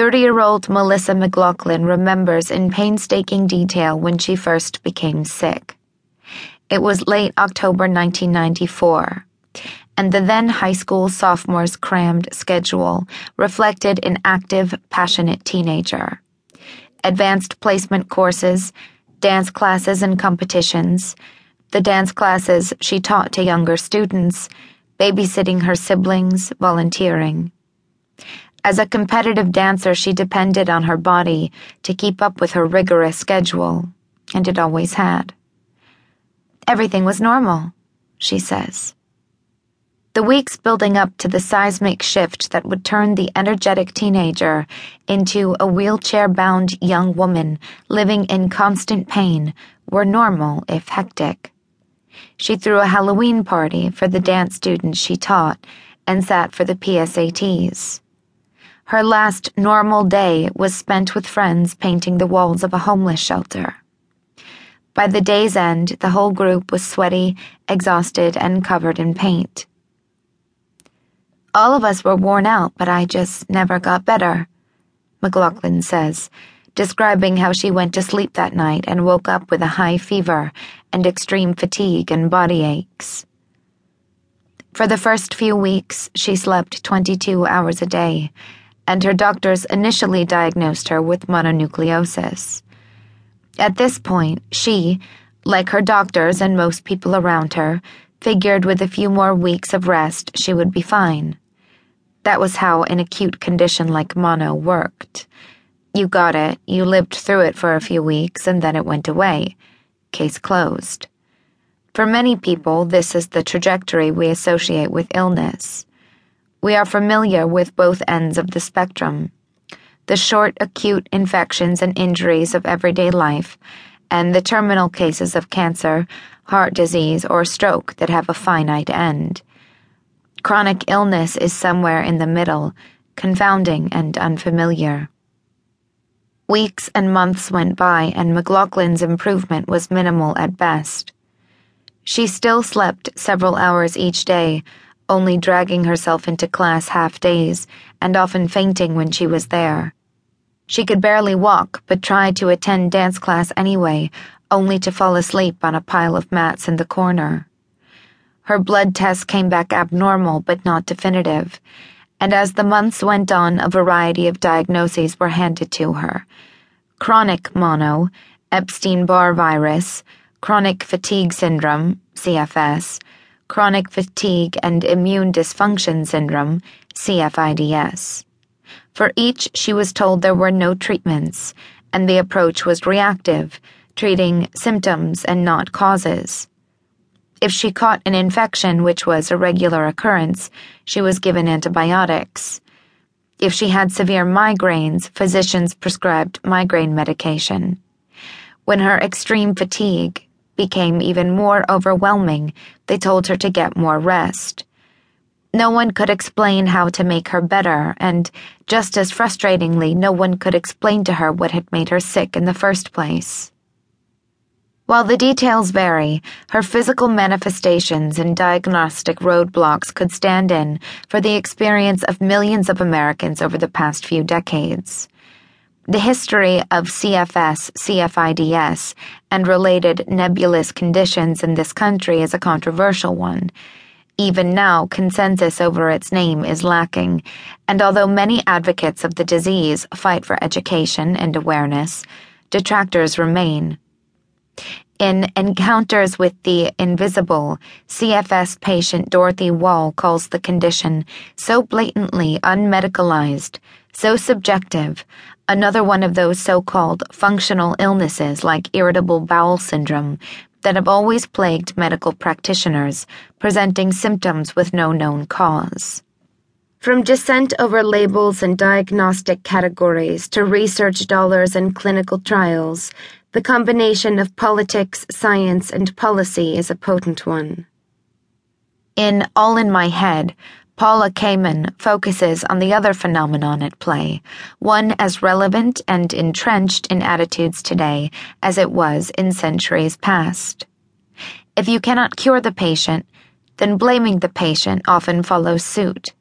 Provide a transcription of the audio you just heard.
30 year old Melissa McLaughlin remembers in painstaking detail when she first became sick. It was late October 1994, and the then high school sophomore's crammed schedule reflected an active, passionate teenager. Advanced placement courses, dance classes and competitions, the dance classes she taught to younger students, babysitting her siblings, volunteering. As a competitive dancer, she depended on her body to keep up with her rigorous schedule, and it always had. Everything was normal, she says. The weeks building up to the seismic shift that would turn the energetic teenager into a wheelchair bound young woman living in constant pain were normal if hectic. She threw a Halloween party for the dance students she taught and sat for the PSATs. Her last normal day was spent with friends painting the walls of a homeless shelter. By the day's end, the whole group was sweaty, exhausted, and covered in paint. All of us were worn out, but I just never got better, McLaughlin says, describing how she went to sleep that night and woke up with a high fever and extreme fatigue and body aches. For the first few weeks, she slept 22 hours a day and her doctors initially diagnosed her with mononucleosis. At this point, she, like her doctors and most people around her, figured with a few more weeks of rest she would be fine. That was how an acute condition like mono worked. You got it, you lived through it for a few weeks, and then it went away. Case closed. For many people, this is the trajectory we associate with illness. We are familiar with both ends of the spectrum the short, acute infections and injuries of everyday life, and the terminal cases of cancer, heart disease, or stroke that have a finite end. Chronic illness is somewhere in the middle, confounding and unfamiliar. Weeks and months went by, and McLaughlin's improvement was minimal at best. She still slept several hours each day only dragging herself into class half days and often fainting when she was there. She could barely walk, but tried to attend dance class anyway, only to fall asleep on a pile of mats in the corner. Her blood tests came back abnormal but not definitive, and as the months went on, a variety of diagnoses were handed to her chronic mono, Epstein Barr virus, chronic fatigue syndrome, CFS, chronic fatigue and immune dysfunction syndrome, CFIDS. For each, she was told there were no treatments, and the approach was reactive, treating symptoms and not causes. If she caught an infection, which was a regular occurrence, she was given antibiotics. If she had severe migraines, physicians prescribed migraine medication. When her extreme fatigue, became even more overwhelming, they told her to get more rest. No one could explain how to make her better, and just as frustratingly, no one could explain to her what had made her sick in the first place. While the details vary, her physical manifestations and diagnostic roadblocks could stand in for the experience of millions of Americans over the past few decades. The history of CFS, CFIDS, and related nebulous conditions in this country is a controversial one. Even now, consensus over its name is lacking, and although many advocates of the disease fight for education and awareness, detractors remain. In Encounters with the Invisible, CFS patient Dorothy Wall calls the condition so blatantly unmedicalized, so subjective, another one of those so called functional illnesses like irritable bowel syndrome that have always plagued medical practitioners, presenting symptoms with no known cause. From dissent over labels and diagnostic categories to research dollars and clinical trials, the combination of politics, science, and policy is a potent one. In All in My Head, Paula Kamen focuses on the other phenomenon at play, one as relevant and entrenched in attitudes today as it was in centuries past. If you cannot cure the patient, then blaming the patient often follows suit.